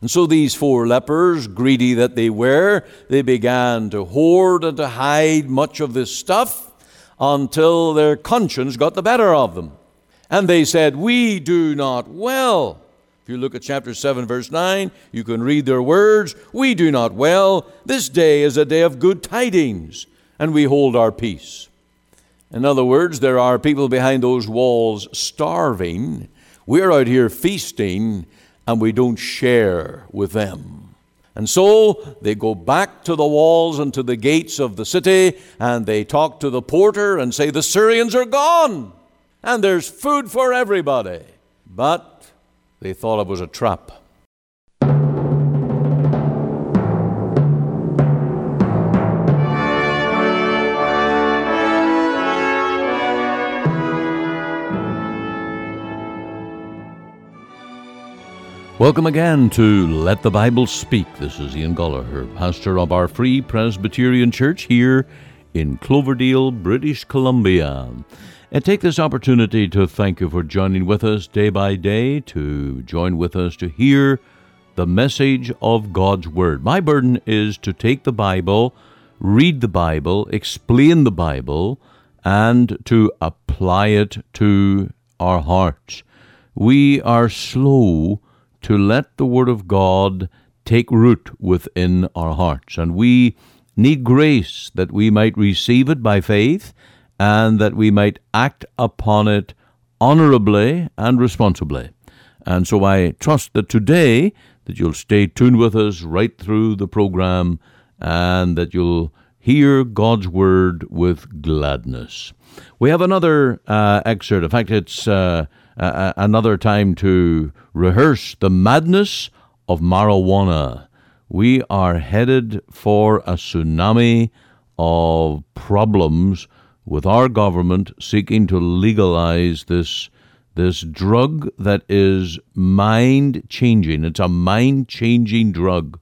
And so these four lepers, greedy that they were, they began to hoard and to hide much of this stuff until their conscience got the better of them. And they said, We do not well. If you look at chapter 7, verse 9, you can read their words. We do not well. This day is a day of good tidings, and we hold our peace. In other words, there are people behind those walls starving. We're out here feasting, and we don't share with them. And so they go back to the walls and to the gates of the city, and they talk to the porter and say, The Syrians are gone, and there's food for everybody. But they thought it was a trap. Welcome again to Let the Bible Speak. This is Ian Goligher, pastor of our Free Presbyterian Church here in Cloverdale, British Columbia. And take this opportunity to thank you for joining with us day by day, to join with us to hear the message of God's Word. My burden is to take the Bible, read the Bible, explain the Bible, and to apply it to our hearts. We are slow to let the Word of God take root within our hearts. And we need grace that we might receive it by faith and that we might act upon it honorably and responsibly. And so I trust that today that you'll stay tuned with us right through the program and that you'll hear God's word with gladness. We have another uh, excerpt. In fact, it's uh, another time to rehearse the madness of marijuana. We are headed for a tsunami of problems with our government seeking to legalize this this drug that is mind changing. It's a mind changing drug,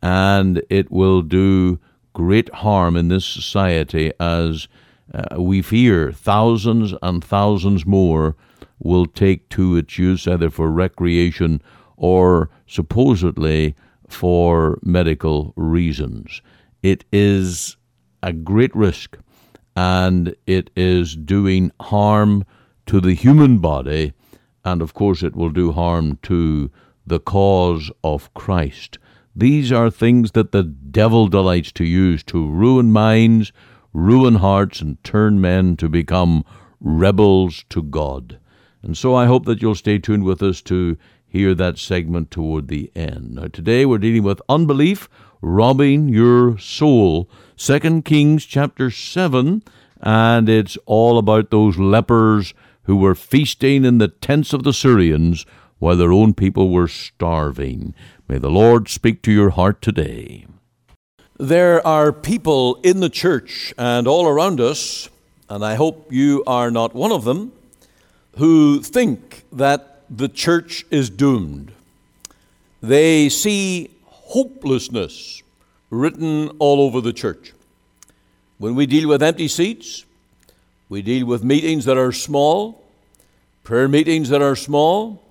and it will do great harm in this society as uh, we fear thousands and thousands more will take to its use either for recreation or supposedly for medical reasons. It is a great risk and it is doing harm to the human body, and of course, it will do harm to the cause of Christ. These are things that the devil delights to use to ruin minds, ruin hearts, and turn men to become rebels to God. And so I hope that you'll stay tuned with us to hear that segment toward the end. Now, today we're dealing with unbelief robbing your soul. Second Kings chapter 7, and it's all about those lepers who were feasting in the tents of the Syrians while their own people were starving. May the Lord speak to your heart today. There are people in the church and all around us, and I hope you are not one of them, who think that the church is doomed. They see hopelessness written all over the church. When we deal with empty seats, we deal with meetings that are small, prayer meetings that are small.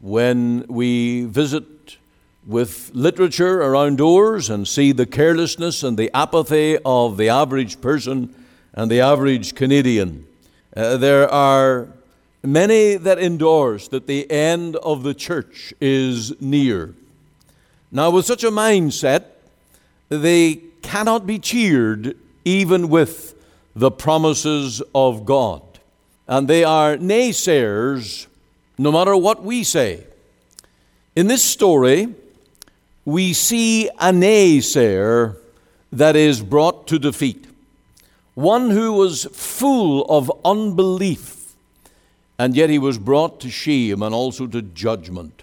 When we visit with literature around doors and see the carelessness and the apathy of the average person and the average Canadian, uh, there are many that endorse that the end of the church is near. Now, with such a mindset, they cannot be cheered even with the promises of God. And they are naysayers no matter what we say. In this story, we see a naysayer that is brought to defeat, one who was full of unbelief, and yet he was brought to shame and also to judgment.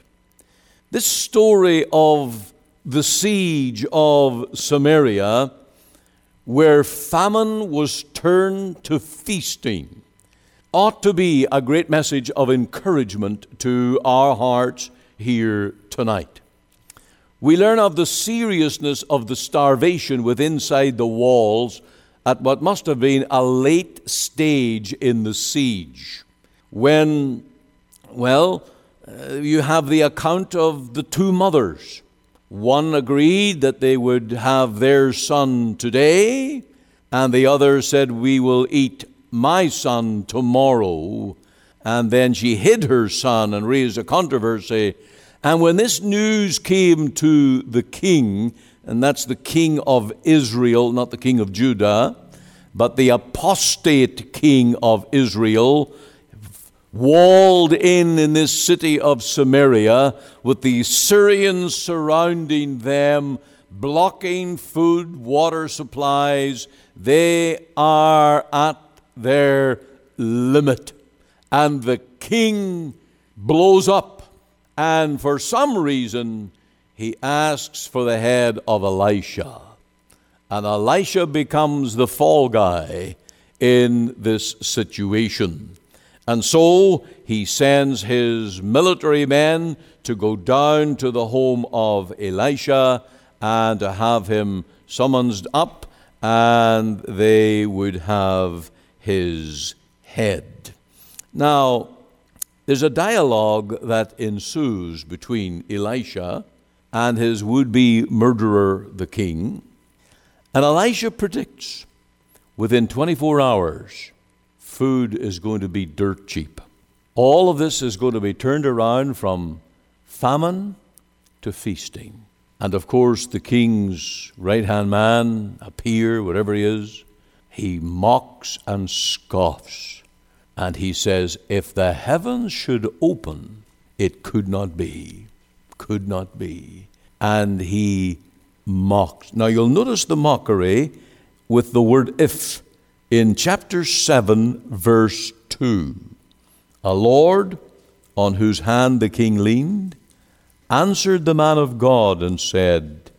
This story of the siege of Samaria, where famine was turned to feasting, ought to be a great message of encouragement to our hearts here tonight. We learn of the seriousness of the starvation within inside the walls at what must have been a late stage in the siege when, well, uh, you have the account of the two mothers. One agreed that they would have their son today, and the other said, We will eat my son tomorrow. And then she hid her son and raised a controversy. And when this news came to the king, and that's the king of Israel, not the king of Judah, but the apostate king of Israel, walled in in this city of Samaria with the Syrians surrounding them, blocking food, water supplies. They are at their limit. And the king blows up, and for some reason, he asks for the head of Elisha. And Elisha becomes the fall guy in this situation. And so he sends his military men to go down to the home of Elisha and to have him summoned up, and they would have his head. Now, there's a dialogue that ensues between Elisha and his would be murderer, the king. And Elisha predicts within 24 hours, food is going to be dirt cheap. All of this is going to be turned around from famine to feasting. And of course, the king's right hand man, a peer, whatever he is, he mocks and scoffs. And he says, If the heavens should open, it could not be. Could not be. And he mocks. Now you'll notice the mockery with the word if in chapter 7, verse 2. A Lord on whose hand the king leaned answered the man of God and said,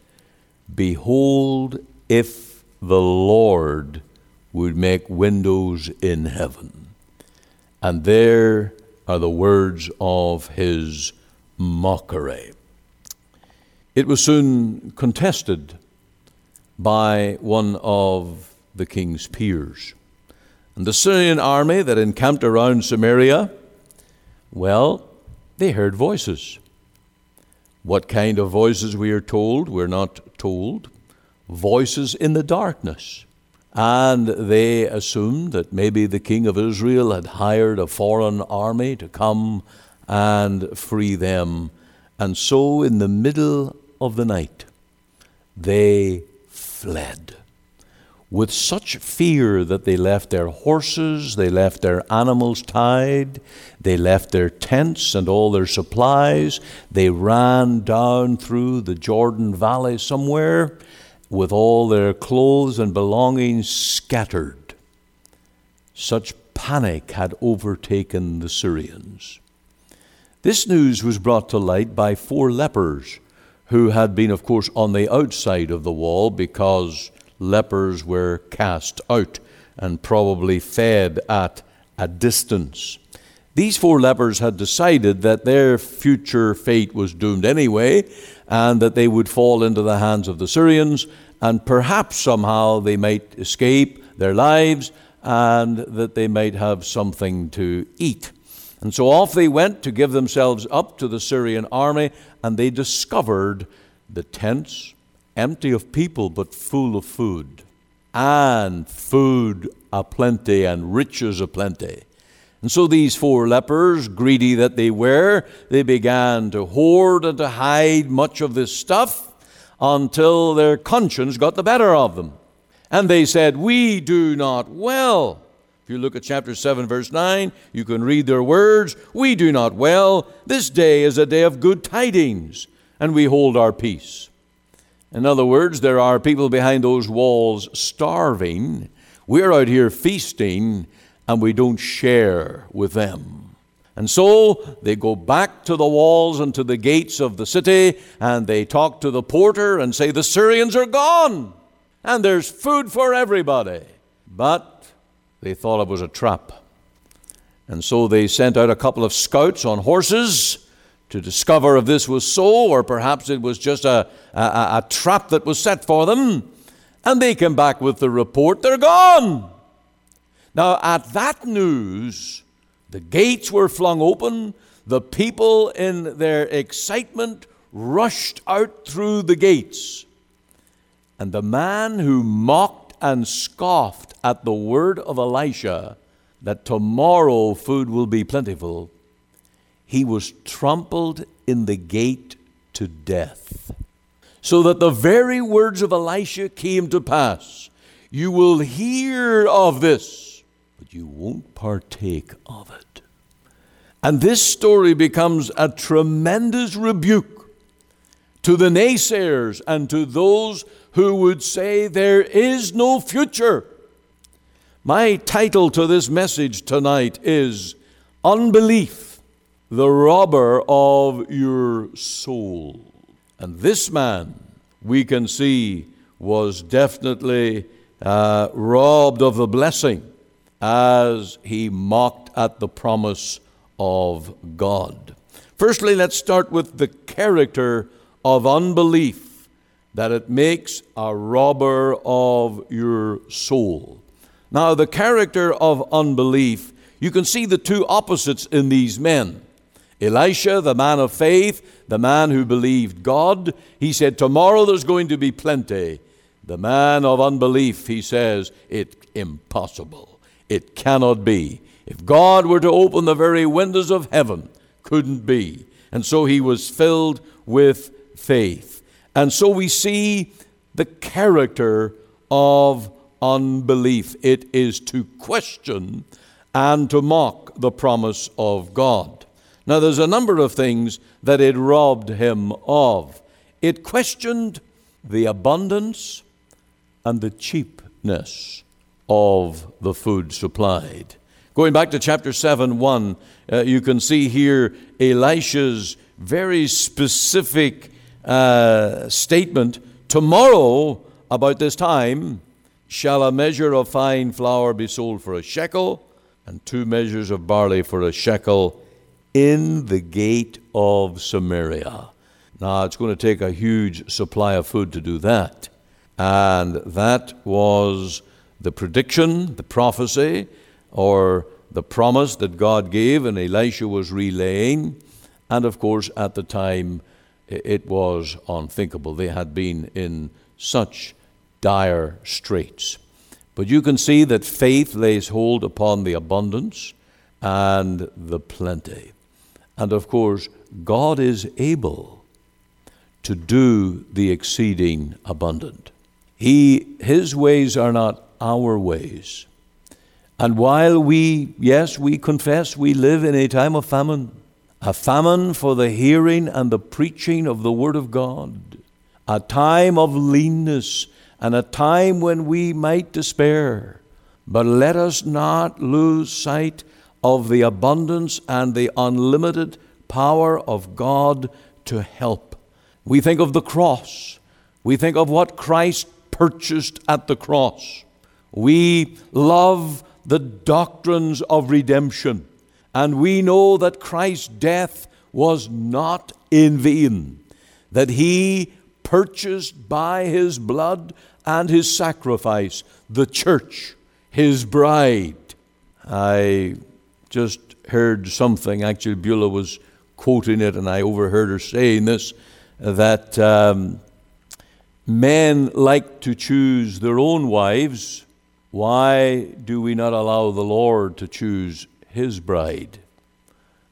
Behold, if the Lord would make windows in heaven. And there are the words of his mockery. It was soon contested by one of the king's peers. And the Syrian army that encamped around Samaria, well, they heard voices. What kind of voices we are told, we're not told. Voices in the darkness. And they assumed that maybe the king of Israel had hired a foreign army to come and free them. And so, in the middle of the night, they fled with such fear that they left their horses, they left their animals tied, they left their tents and all their supplies. They ran down through the Jordan Valley somewhere with all their clothes and belongings scattered. Such panic had overtaken the Syrians. This news was brought to light by four lepers who had been, of course, on the outside of the wall because lepers were cast out and probably fed at a distance. These four lepers had decided that their future fate was doomed anyway, and that they would fall into the hands of the Syrians, and perhaps somehow they might escape their lives, and that they might have something to eat. And so off they went to give themselves up to the Syrian army, and they discovered the tents empty of people but full of food, and food aplenty and riches aplenty. And so these four lepers, greedy that they were, they began to hoard and to hide much of this stuff until their conscience got the better of them. And they said, We do not well. If you look at chapter 7, verse 9, you can read their words We do not well. This day is a day of good tidings, and we hold our peace. In other words, there are people behind those walls starving. We're out here feasting, and we don't share with them. And so they go back to the walls and to the gates of the city, and they talk to the porter and say, The Syrians are gone, and there's food for everybody. But they thought it was a trap. And so they sent out a couple of scouts on horses to discover if this was so, or perhaps it was just a, a, a trap that was set for them. And they came back with the report they're gone. Now, at that news, the gates were flung open, the people in their excitement rushed out through the gates. And the man who mocked and scoffed at the word of Elisha that tomorrow food will be plentiful, he was trampled in the gate to death. So that the very words of Elisha came to pass. You will hear of this, but you won't partake of it. And this story becomes a tremendous rebuke to the naysayers and to those who would say there is no future. My title to this message tonight is Unbelief, the Robber of Your Soul. And this man, we can see, was definitely uh, robbed of the blessing as he mocked at the promise of God. Firstly, let's start with the character of unbelief that it makes a robber of your soul. Now, the character of unbelief, you can see the two opposites in these men. Elisha, the man of faith, the man who believed God, he said, Tomorrow there's going to be plenty. The man of unbelief, he says, It's impossible. It cannot be. If God were to open the very windows of heaven, couldn't be. And so he was filled with faith. And so we see the character of unbelief. It is to question and to mock the promise of God. Now, there's a number of things that it robbed him of. It questioned the abundance and the cheapness of the food supplied. Going back to chapter 7 1, uh, you can see here Elisha's very specific uh, statement tomorrow, about this time, shall a measure of fine flour be sold for a shekel, and two measures of barley for a shekel in the gate of Samaria. Now, it's going to take a huge supply of food to do that. And that was the prediction, the prophecy, or the promise that God gave, and Elisha was relaying. And of course, at the time, it was unthinkable. They had been in such dire straits. But you can see that faith lays hold upon the abundance and the plenty. And of course, God is able to do the exceeding abundant. He, his ways are not our ways. And while we, yes, we confess we live in a time of famine, a famine for the hearing and the preaching of the Word of God, a time of leanness, and a time when we might despair. But let us not lose sight of the abundance and the unlimited power of God to help. We think of the cross, we think of what Christ purchased at the cross. We love the doctrines of redemption. And we know that Christ's death was not in vain, that he purchased by his blood and his sacrifice the church, his bride. I just heard something, actually, Beulah was quoting it, and I overheard her saying this that um, men like to choose their own wives. Why do we not allow the Lord to choose his bride.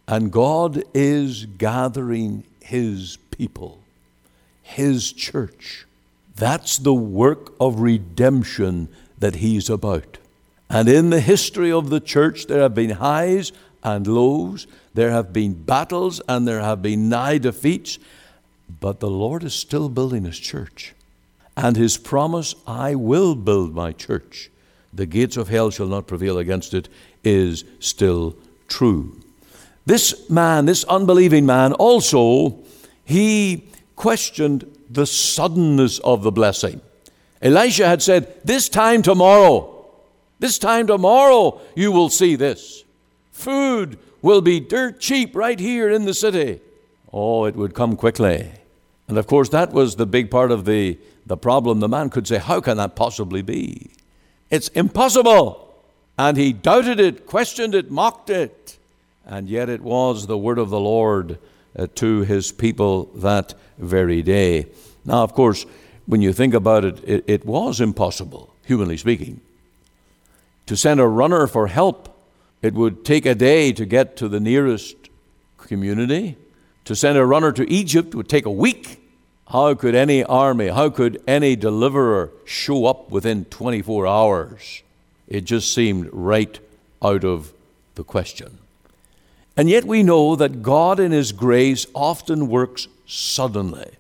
And God is gathering his people, his church. That's the work of redemption that he's about. And in the history of the church, there have been highs and lows, there have been battles, and there have been nigh defeats. But the Lord is still building his church. And his promise, I will build my church. The gates of hell shall not prevail against it is still true. This man, this unbelieving man, also, he questioned the suddenness of the blessing. Elisha had said, This time tomorrow, this time tomorrow, you will see this. Food will be dirt cheap right here in the city. Oh, it would come quickly. And of course, that was the big part of the, the problem. The man could say, How can that possibly be? It's impossible. And he doubted it, questioned it, mocked it. and yet it was the word of the Lord uh, to his people that very day. Now, of course, when you think about it, it, it was impossible, humanly speaking. To send a runner for help, it would take a day to get to the nearest community. To send a runner to Egypt would take a week. How could any army, how could any deliverer show up within 24 hours? It just seemed right out of the question. And yet we know that God in His grace often works suddenly.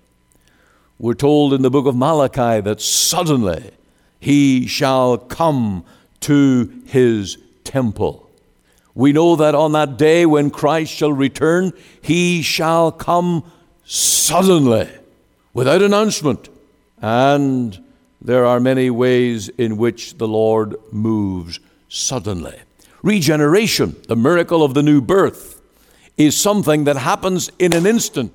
We're told in the book of Malachi that suddenly He shall come to His temple. We know that on that day when Christ shall return, He shall come suddenly, without announcement. And there are many ways in which the Lord moves suddenly. Regeneration, the miracle of the new birth, is something that happens in an instant.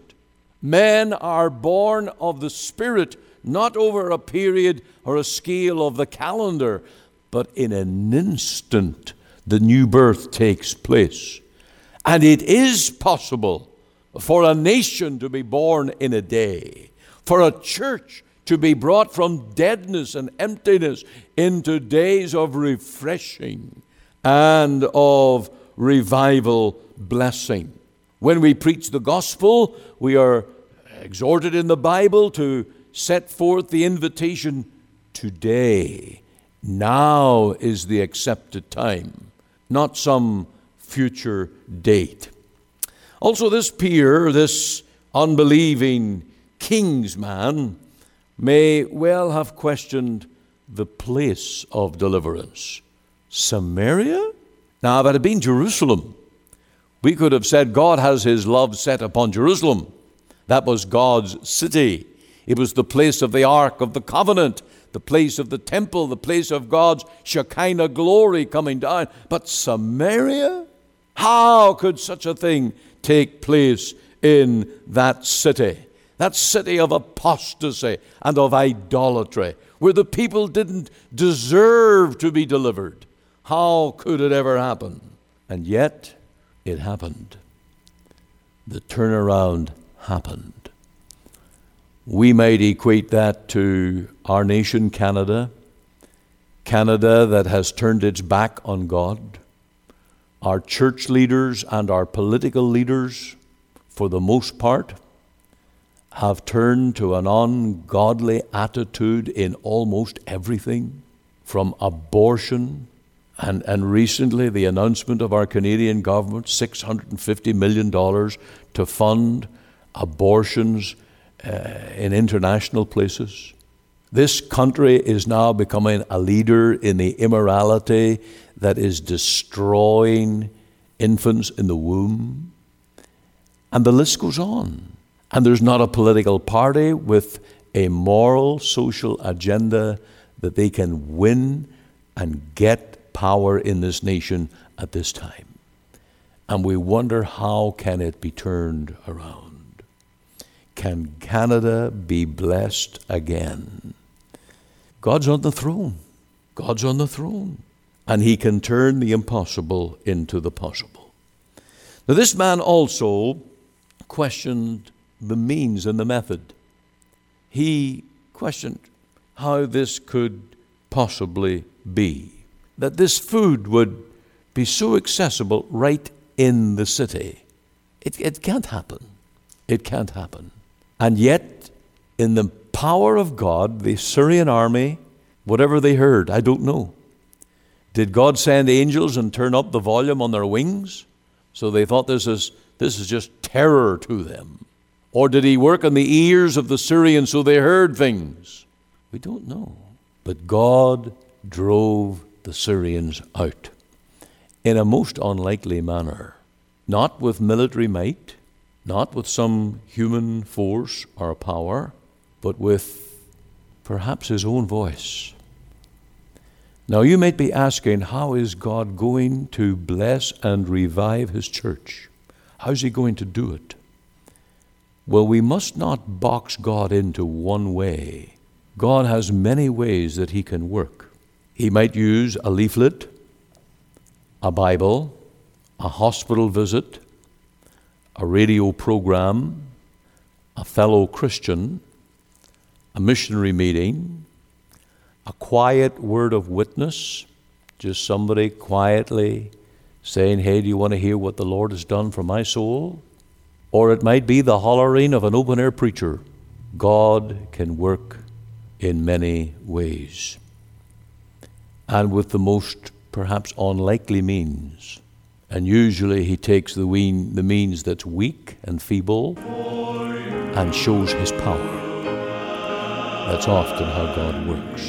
Men are born of the Spirit not over a period or a scale of the calendar, but in an instant the new birth takes place. And it is possible for a nation to be born in a day, for a church to be brought from deadness and emptiness into days of refreshing and of revival blessing. When we preach the gospel, we are exhorted in the Bible to set forth the invitation today. Now is the accepted time, not some future date. Also, this peer, this unbelieving king's man, may well have questioned the place of deliverance. Samaria? Now, if it had been Jerusalem, we could have said God has his love set upon Jerusalem. That was God's city. It was the place of the Ark of the Covenant, the place of the temple, the place of God's Shekinah glory coming down. But Samaria? How could such a thing take place in that city? That city of apostasy and of idolatry, where the people didn't deserve to be delivered. How could it ever happen? And yet, it happened. The turnaround happened. We might equate that to our nation, Canada. Canada that has turned its back on God. Our church leaders and our political leaders, for the most part, have turned to an ungodly attitude in almost everything, from abortion and, and recently, the announcement of our Canadian government $650 million to fund abortions Uh, in international places. This country is now becoming a leader in the immorality that is destroying infants in the womb. And the list goes on. And there's not a political party with a moral social agenda that they can win and get power in this nation at this time. And we wonder how can it be turned around? Can Canada be blessed again? God's on the throne. God's on the throne. And he can turn the impossible into the possible. Now, this man also questioned the means and the method. He questioned how this could possibly be that this food would be so accessible right in the city. It, it can't happen. It can't happen. And yet, in the power of God, the Syrian army, whatever they heard, I don't know. Did God send angels and turn up the volume on their wings? So they thought this is, this is just terror to them. Or did he work on the ears of the Syrians so they heard things? We don't know. But God drove the Syrians out in a most unlikely manner, not with military might, not with some human force or power, but with perhaps his own voice. Now, you might be asking, how is God going to bless and revive his church? How's he going to do it? Well, we must not box God into one way. God has many ways that he can work. He might use a leaflet, a Bible, a hospital visit, a radio program, a fellow Christian, a missionary meeting, a quiet word of witness, just somebody quietly saying, Hey, do you want to hear what the Lord has done for my soul? Or it might be the hollering of an open air preacher. God can work in many ways and with the most perhaps unlikely means. And usually he takes the, ween, the means that's weak and feeble and shows his power. That's often how God works.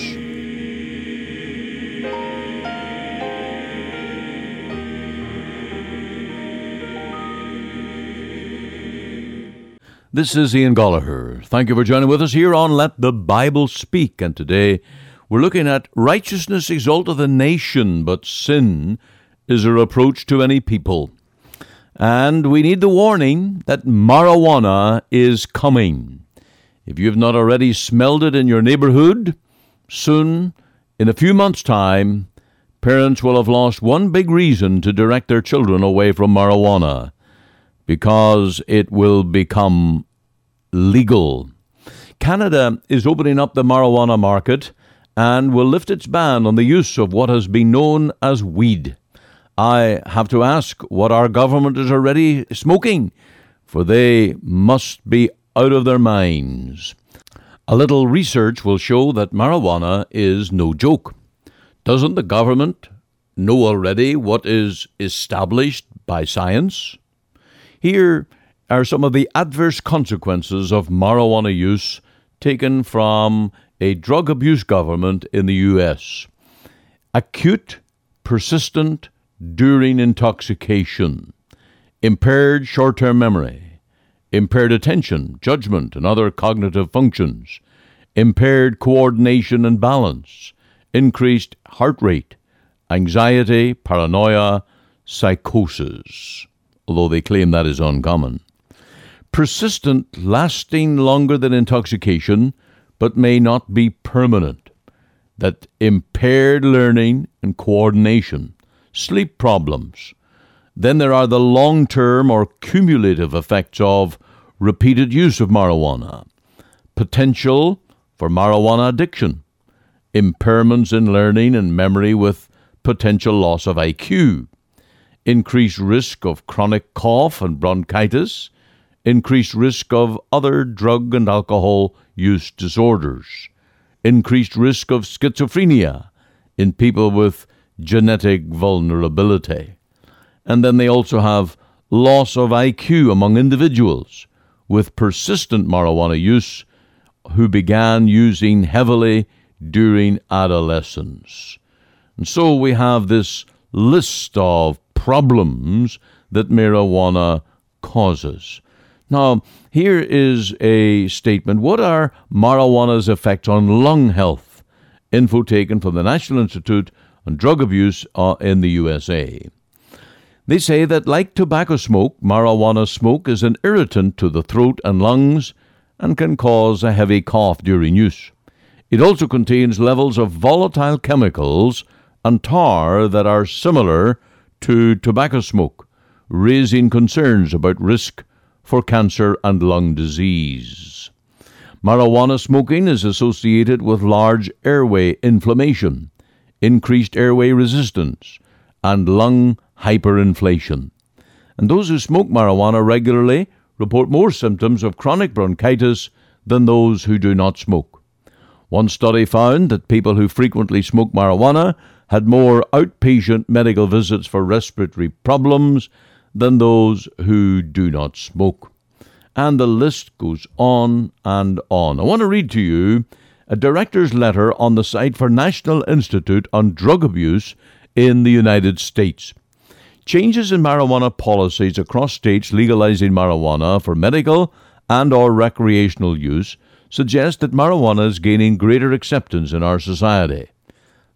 This is Ian Goligher. Thank you for joining with us here on Let the Bible Speak. And today we're looking at righteousness exalteth a nation, but sin is a reproach to any people. And we need the warning that marijuana is coming. If you have not already smelled it in your neighborhood, soon, in a few months' time, parents will have lost one big reason to direct their children away from marijuana because it will become legal. Canada is opening up the marijuana market and will lift its ban on the use of what has been known as weed. I have to ask what our government is already smoking, for they must be out of their minds. A little research will show that marijuana is no joke. Doesn't the government know already what is established by science? Here are some of the adverse consequences of marijuana use taken from a drug abuse government in the U.S. Acute, persistent, during intoxication, impaired short term memory, impaired attention, judgment, and other cognitive functions, impaired coordination and balance, increased heart rate, anxiety, paranoia, psychosis, although they claim that is uncommon. Persistent, lasting longer than intoxication, but may not be permanent. That impaired learning and coordination, sleep problems. Then there are the long term or cumulative effects of repeated use of marijuana, potential for marijuana addiction, impairments in learning and memory with potential loss of IQ, increased risk of chronic cough and bronchitis, increased risk of other drug and alcohol use disorders, increased risk of schizophrenia in people with genetic vulnerability. And then they also have loss of IQ among individuals with persistent marijuana use who began using heavily during adolescence. And so we have this list of problems that marijuana causes. Now, here is a statement. What are marijuana's effects on lung health? Info taken from the National Institute on Drug Abuse in the USA. They say that, like tobacco smoke, marijuana smoke is an irritant to the throat and lungs and can cause a heavy cough during use. It also contains levels of volatile chemicals and tar that are similar to tobacco smoke, raising concerns about risk for cancer and lung disease. Marijuana smoking is associated with large airway inflammation, increased airway resistance, and lung hyperinflation. And those who smoke marijuana regularly report more symptoms of chronic bronchitis than those who do not smoke. One study found that people who frequently smoke marijuana had more outpatient medical visits for respiratory problems than those who do not smoke. And the list goes on and on. I want to read to you a director's letter on the site for National Institute on Drug Abuse in the United States. Changes in marijuana policies across states legalizing marijuana for medical and or recreational use suggest that marijuana is gaining greater acceptance in our society.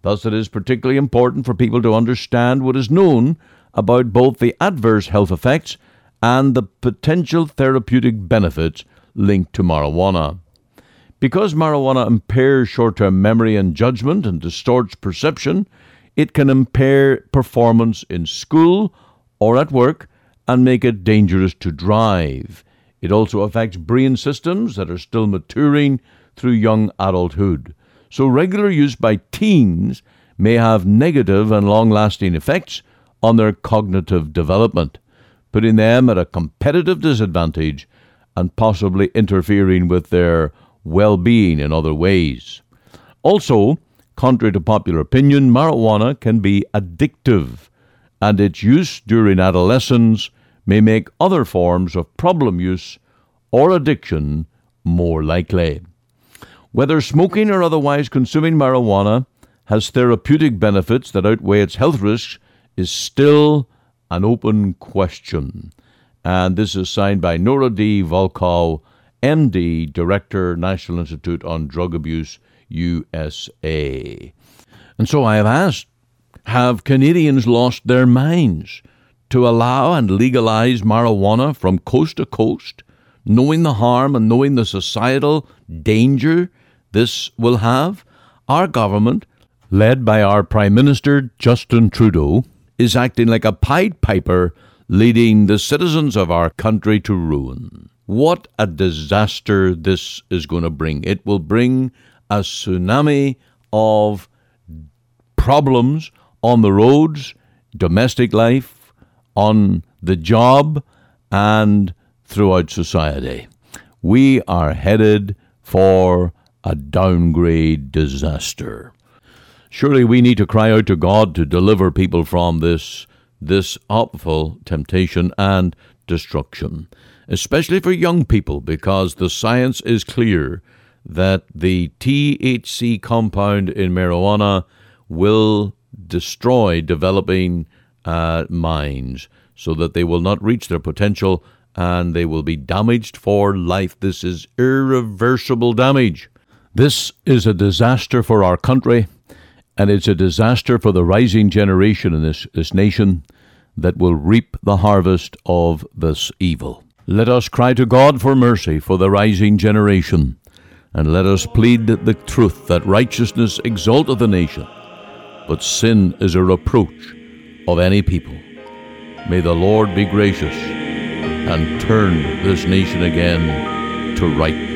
Thus, it is particularly important for people to understand what is known about both the adverse health effects and the potential therapeutic benefits linked to marijuana. Because marijuana impairs short term memory and judgment and distorts perception, it can impair performance in school or at work and make it dangerous to drive. It also affects brain systems that are still maturing through young adulthood. So, regular use by teens may have negative and long lasting effects on their cognitive development, putting them at a competitive disadvantage and possibly interfering with their well being in other ways. Also, contrary to popular opinion, marijuana can be addictive, and its use during adolescence may make other forms of problem use or addiction more likely. Whether smoking or otherwise consuming marijuana has therapeutic benefits that outweigh its health risks is still an open question. And this is signed by Nora D. Volkow, MD, Director, National Institute on Drug Abuse, USA. And so I have asked Have Canadians lost their minds to allow and legalize marijuana from coast to coast, knowing the harm and knowing the societal danger this will have? Our government, led by our Prime Minister Justin Trudeau, is acting like a Pied Piper leading the citizens of our country to ruin. What a disaster this is going to bring. It will bring a tsunami of problems on the roads, domestic life, on the job, and throughout society. We are headed for a downgrade disaster. Surely we need to cry out to God to deliver people from this this awful temptation and destruction, especially for young people, because the science is clear that the THC compound in marijuana will destroy developing uh, minds so that they will not reach their potential and they will be damaged for life. This is irreversible damage. This is a disaster for our country and it's a disaster for the rising generation in this, this nation that will reap the harvest of this evil. Let us cry to God for mercy for the rising generation, and let us plead the truth that righteousness exalteth a nation, but sin is a reproach of any people. May the Lord be gracious and turn this nation again to right